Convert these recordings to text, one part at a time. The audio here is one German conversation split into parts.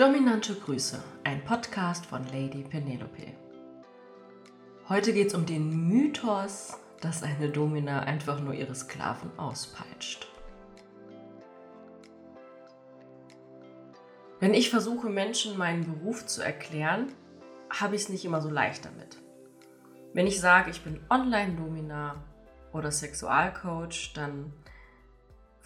Dominante Grüße, ein Podcast von Lady Penelope. Heute geht es um den Mythos, dass eine Domina einfach nur ihre Sklaven auspeitscht. Wenn ich versuche, Menschen meinen Beruf zu erklären, habe ich es nicht immer so leicht damit. Wenn ich sage, ich bin Online-Domina oder Sexualcoach, dann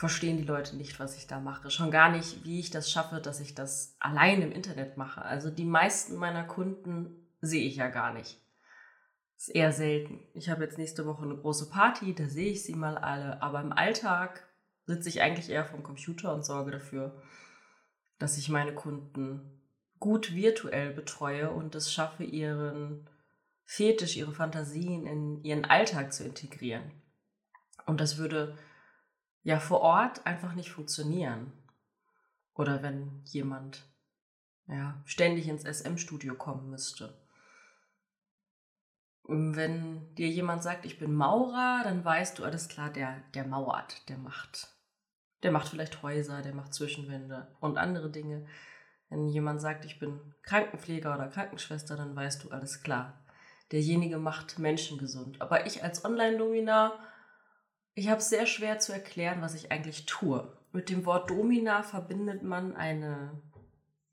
verstehen die Leute nicht, was ich da mache. Schon gar nicht, wie ich das schaffe, dass ich das allein im Internet mache. Also die meisten meiner Kunden sehe ich ja gar nicht. Ist eher selten. Ich habe jetzt nächste Woche eine große Party, da sehe ich sie mal alle. Aber im Alltag sitze ich eigentlich eher vom Computer und sorge dafür, dass ich meine Kunden gut virtuell betreue und es schaffe, ihren Fetisch, ihre Fantasien in ihren Alltag zu integrieren. Und das würde ja vor Ort einfach nicht funktionieren. Oder wenn jemand ja, ständig ins SM-Studio kommen müsste. Wenn dir jemand sagt, ich bin Maurer, dann weißt du, alles klar, der, der mauert, der macht. Der macht vielleicht Häuser, der macht Zwischenwände und andere Dinge. Wenn jemand sagt, ich bin Krankenpfleger oder Krankenschwester, dann weißt du, alles klar. Derjenige macht Menschen gesund. Aber ich als Online-Dominar ich habe es sehr schwer zu erklären, was ich eigentlich tue. Mit dem Wort Domina verbindet man eine,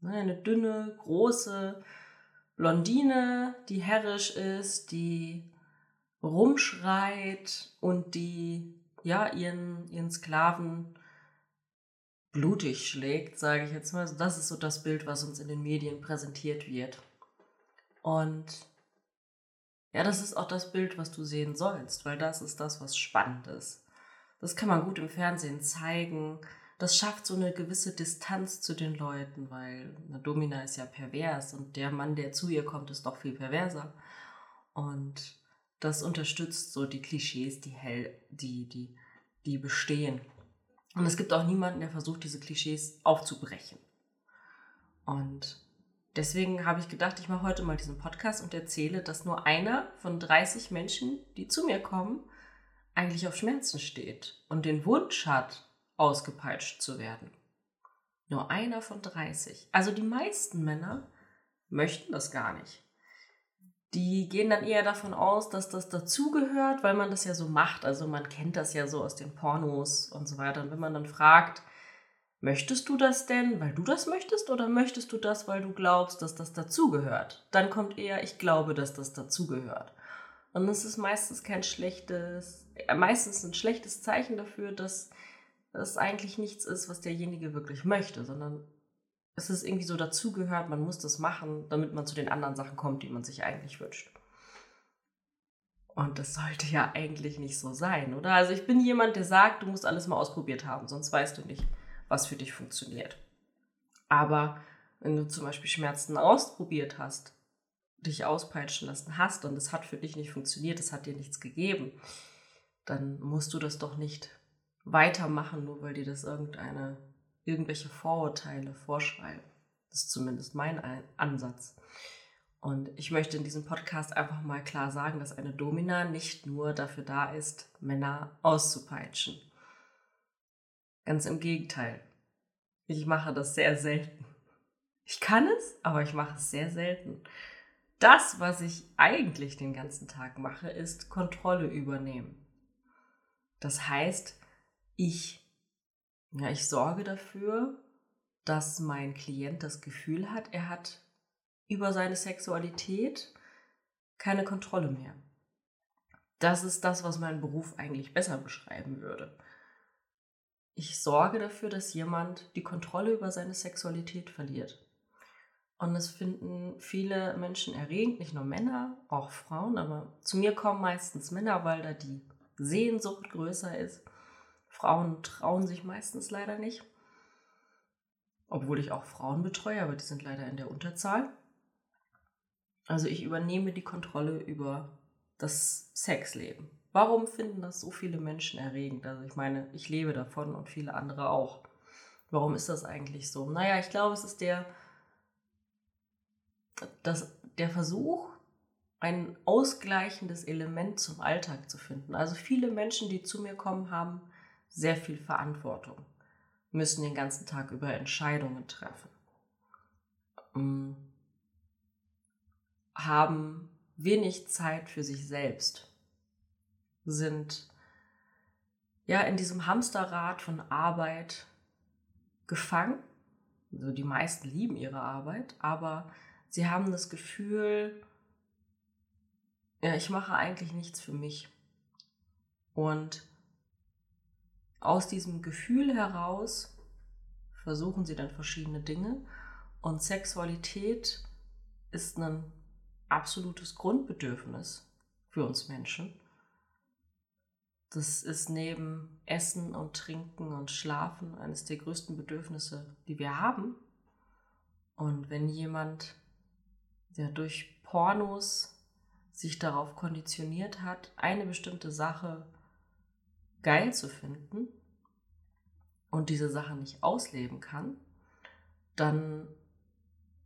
ne, eine dünne, große Blondine, die herrisch ist, die rumschreit und die ja ihren, ihren Sklaven blutig schlägt, sage ich jetzt mal. Das ist so das Bild, was uns in den Medien präsentiert wird. Und ja, das ist auch das Bild, was du sehen sollst, weil das ist das, was spannend ist. Das kann man gut im Fernsehen zeigen. Das schafft so eine gewisse Distanz zu den Leuten, weil eine Domina ist ja pervers und der Mann, der zu ihr kommt, ist doch viel perverser. Und das unterstützt so die Klischees, die hell, die, die, die bestehen. Und es gibt auch niemanden, der versucht, diese Klischees aufzubrechen. Und deswegen habe ich gedacht, ich mache heute mal diesen Podcast und erzähle, dass nur einer von 30 Menschen, die zu mir kommen, eigentlich auf Schmerzen steht und den Wunsch hat, ausgepeitscht zu werden. Nur einer von 30. Also die meisten Männer möchten das gar nicht. Die gehen dann eher davon aus, dass das dazugehört, weil man das ja so macht. Also man kennt das ja so aus den Pornos und so weiter. Und wenn man dann fragt, Möchtest du das denn, weil du das möchtest, oder möchtest du das, weil du glaubst, dass das dazugehört? Dann kommt eher, ich glaube, dass das dazugehört. Und es ist meistens kein schlechtes, äh, meistens ein schlechtes Zeichen dafür, dass das eigentlich nichts ist, was derjenige wirklich möchte, sondern es ist irgendwie so dazugehört, man muss das machen, damit man zu den anderen Sachen kommt, die man sich eigentlich wünscht. Und das sollte ja eigentlich nicht so sein, oder? Also ich bin jemand, der sagt, du musst alles mal ausprobiert haben, sonst weißt du nicht, was für dich funktioniert. Aber wenn du zum Beispiel Schmerzen ausprobiert hast, dich auspeitschen lassen hast und es hat für dich nicht funktioniert, es hat dir nichts gegeben, dann musst du das doch nicht weitermachen, nur weil dir das irgendeine, irgendwelche Vorurteile vorschreiben. Das ist zumindest mein Ansatz. Und ich möchte in diesem Podcast einfach mal klar sagen, dass eine Domina nicht nur dafür da ist, Männer auszupeitschen. Ganz im Gegenteil. Ich mache das sehr selten. Ich kann es, aber ich mache es sehr selten. Das, was ich eigentlich den ganzen Tag mache, ist Kontrolle übernehmen. Das heißt, ich, ja, ich sorge dafür, dass mein Klient das Gefühl hat, er hat über seine Sexualität keine Kontrolle mehr. Das ist das, was mein Beruf eigentlich besser beschreiben würde ich sorge dafür, dass jemand die Kontrolle über seine Sexualität verliert. Und das finden viele Menschen erregend, nicht nur Männer, auch Frauen, aber zu mir kommen meistens Männer, weil da die Sehnsucht größer ist. Frauen trauen sich meistens leider nicht. Obwohl ich auch Frauen betreue, aber die sind leider in der Unterzahl. Also ich übernehme die Kontrolle über das Sexleben. Warum finden das so viele Menschen erregend? Also ich meine, ich lebe davon und viele andere auch. Warum ist das eigentlich so? Naja, ich glaube, es ist der, das, der Versuch, ein ausgleichendes Element zum Alltag zu finden. Also viele Menschen, die zu mir kommen, haben sehr viel Verantwortung, müssen den ganzen Tag über Entscheidungen treffen. mm, haben wenig Zeit für sich selbst, sind ja in diesem Hamsterrad von Arbeit gefangen. Also die meisten lieben ihre Arbeit, aber sie haben das Gefühl, ja, ich mache eigentlich nichts für mich. Und aus diesem Gefühl heraus versuchen sie dann verschiedene Dinge. Und Sexualität ist ein absolutes Grundbedürfnis für uns Menschen. Das ist neben Essen und Trinken und Schlafen eines der größten Bedürfnisse, die wir haben. Und wenn jemand, der durch Pornos sich darauf konditioniert hat, eine bestimmte Sache geil zu finden und diese Sache nicht ausleben kann, dann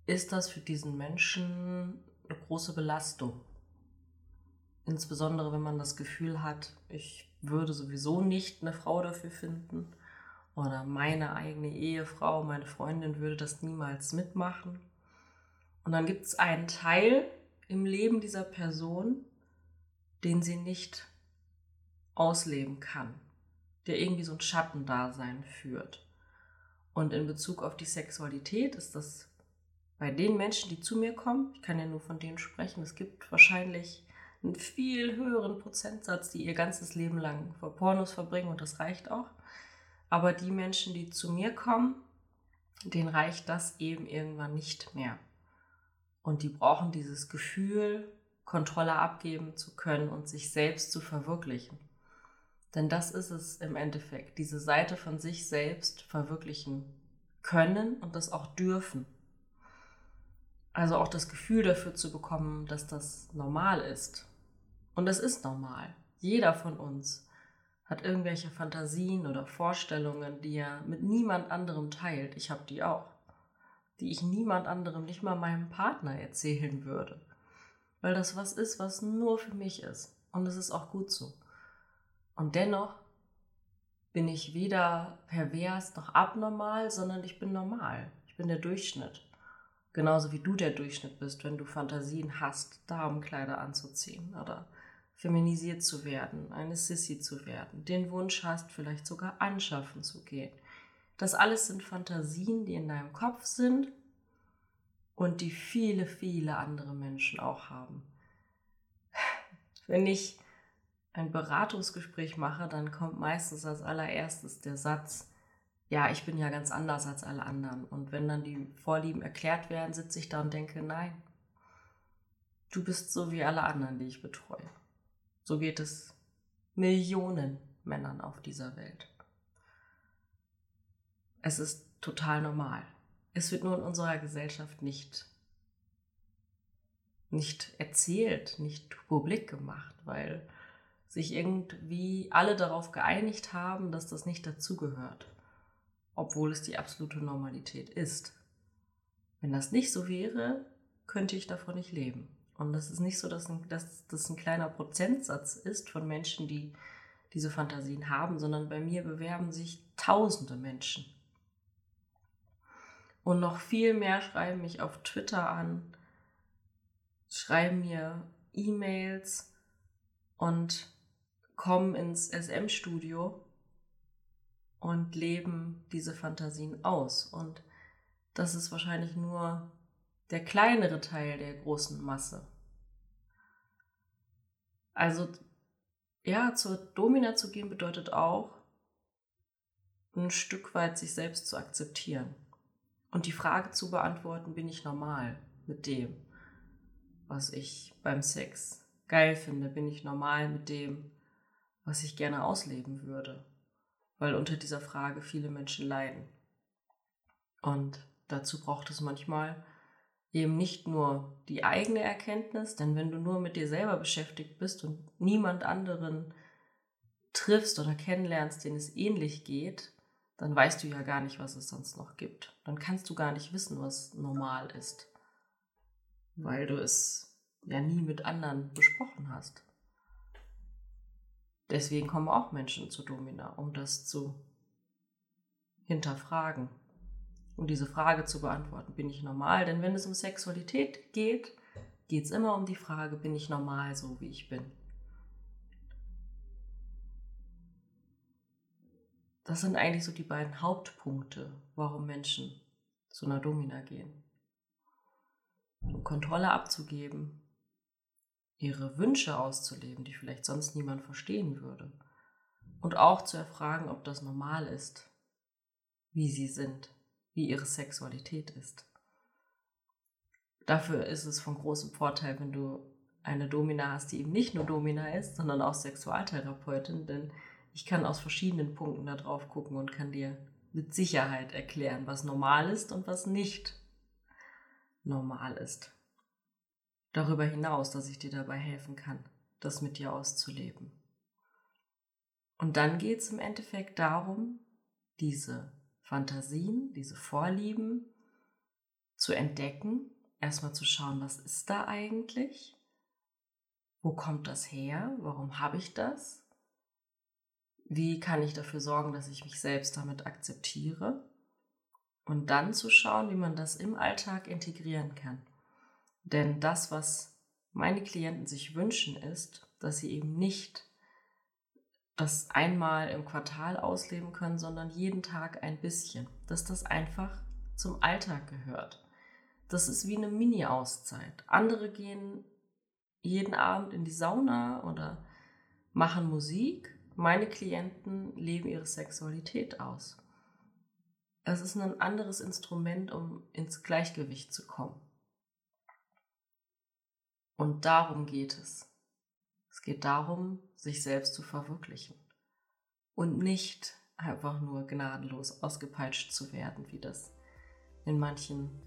ist das für diesen Menschen eine große Belastung. Insbesondere wenn man das Gefühl hat, ich würde sowieso nicht eine Frau dafür finden oder meine eigene Ehefrau, meine Freundin würde das niemals mitmachen. Und dann gibt es einen Teil im Leben dieser Person, den sie nicht ausleben kann, der irgendwie so ein Schattendasein führt. Und in Bezug auf die Sexualität ist das bei den Menschen, die zu mir kommen, ich kann ja nur von denen sprechen, es gibt wahrscheinlich einen viel höheren Prozentsatz, die ihr ganzes Leben lang vor Pornos verbringen und das reicht auch. Aber die Menschen, die zu mir kommen, denen reicht das eben irgendwann nicht mehr. Und die brauchen dieses Gefühl, Kontrolle abgeben zu können und sich selbst zu verwirklichen. Denn das ist es im Endeffekt, diese Seite von sich selbst verwirklichen können und das auch dürfen. Also auch das Gefühl dafür zu bekommen, dass das normal ist. Und das ist normal. Jeder von uns hat irgendwelche Fantasien oder Vorstellungen, die er mit niemand anderem teilt. Ich habe die auch. Die ich niemand anderem, nicht mal meinem Partner erzählen würde. Weil das was ist, was nur für mich ist. Und es ist auch gut so. Und dennoch bin ich weder pervers noch abnormal, sondern ich bin normal. Ich bin der Durchschnitt. Genauso wie du der Durchschnitt bist, wenn du Fantasien hast, Damenkleider anzuziehen oder feminisiert zu werden, eine Sissy zu werden, den Wunsch hast, vielleicht sogar anschaffen zu gehen. Das alles sind Fantasien, die in deinem Kopf sind und die viele, viele andere Menschen auch haben. Wenn ich ein Beratungsgespräch mache, dann kommt meistens als allererstes der Satz, ja, ich bin ja ganz anders als alle anderen. Und wenn dann die Vorlieben erklärt werden, sitze ich da und denke, nein, du bist so wie alle anderen, die ich betreue. So geht es Millionen Männern auf dieser Welt. Es ist total normal. Es wird nur in unserer Gesellschaft nicht, nicht erzählt, nicht publik gemacht, weil sich irgendwie alle darauf geeinigt haben, dass das nicht dazugehört obwohl es die absolute Normalität ist. Wenn das nicht so wäre, könnte ich davon nicht leben. Und das ist nicht so, dass, ein, dass das ein kleiner Prozentsatz ist von Menschen, die diese Fantasien haben, sondern bei mir bewerben sich tausende Menschen. Und noch viel mehr schreiben mich auf Twitter an, schreiben mir E-Mails und kommen ins SM-Studio und leben diese Fantasien aus. Und das ist wahrscheinlich nur der kleinere Teil der großen Masse. Also ja, zur Domina zu gehen bedeutet auch, ein Stück weit sich selbst zu akzeptieren und die Frage zu beantworten, bin ich normal mit dem, was ich beim Sex geil finde, bin ich normal mit dem, was ich gerne ausleben würde weil unter dieser Frage viele Menschen leiden. Und dazu braucht es manchmal eben nicht nur die eigene Erkenntnis, denn wenn du nur mit dir selber beschäftigt bist und niemand anderen triffst oder kennenlernst, denen es ähnlich geht, dann weißt du ja gar nicht, was es sonst noch gibt. Dann kannst du gar nicht wissen, was normal ist, weil du es ja nie mit anderen besprochen hast. Deswegen kommen auch Menschen zu Domina, um das zu hinterfragen. um diese Frage zu beantworten, bin ich normal? Denn wenn es um Sexualität geht, geht es immer um die Frage, bin ich normal so, wie ich bin? Das sind eigentlich so die beiden Hauptpunkte, warum Menschen zu einer Domina gehen. Um Kontrolle abzugeben, ihre Wünsche auszuleben, die vielleicht sonst niemand verstehen würde. Und auch zu erfragen, ob das normal ist, wie sie sind, wie ihre Sexualität ist. Dafür ist es von großem Vorteil, wenn du eine Domina hast, die eben nicht nur Domina ist, sondern auch Sexualtherapeutin, denn ich kann aus verschiedenen Punkten da drauf gucken und kann dir mit Sicherheit erklären, was normal ist und was nicht normal ist. Darüber hinaus, dass ich dir dabei helfen kann, das mit dir auszuleben. Und dann geht es im Endeffekt darum, diese Fantasien, diese Vorlieben zu entdecken, erstmal zu schauen, was ist da eigentlich? Wo kommt das her? Warum habe ich das? wie kann ich dafür sorgen, dass ich mich selbst damit akzeptiere und dann zu schauen, wie man das im Alltag integrieren kann. Denn das, was meine Klienten sich wünschen, ist, dass sie eben nicht das einmal im Quartal ausleben können, sondern jeden Tag ein bisschen, dass das einfach zum Alltag gehört. Das ist wie eine Mini-Auszeit. Andere gehen jeden Abend in die Sauna oder machen Musik meine Klienten leben ihre Sexualität aus. Es ist ein anderes Instrument, um ins Gleichgewicht zu kommen. Und darum geht es. Es geht darum, sich selbst zu verwirklichen und nicht einfach nur gnadenlos ausgepeitscht zu werden, wie das in manchen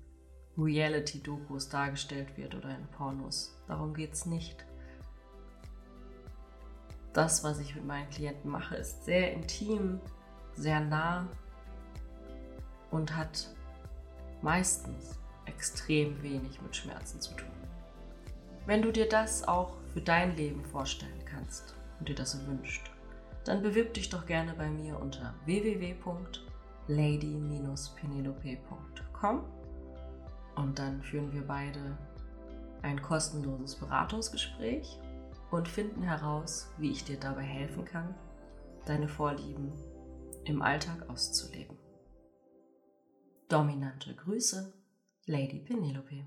Reality-Dokus dargestellt wird oder in Pornos. Darum geht es nicht das, was ich mit meinen Klienten mache, ist sehr intim, sehr nah und hat meistens extrem wenig mit Schmerzen zu tun. Wenn du dir das auch für dein Leben vorstellen kannst und dir das wünscht, dann bewirb dich doch gerne bei mir unter www.lady-penelope.com und dann führen wir beide ein kostenloses Beratungsgespräch und finden heraus, wie ich dir dabei helfen kann, deine Vorlieben im Alltag auszuleben. Dominante Grüße, Lady Penelope.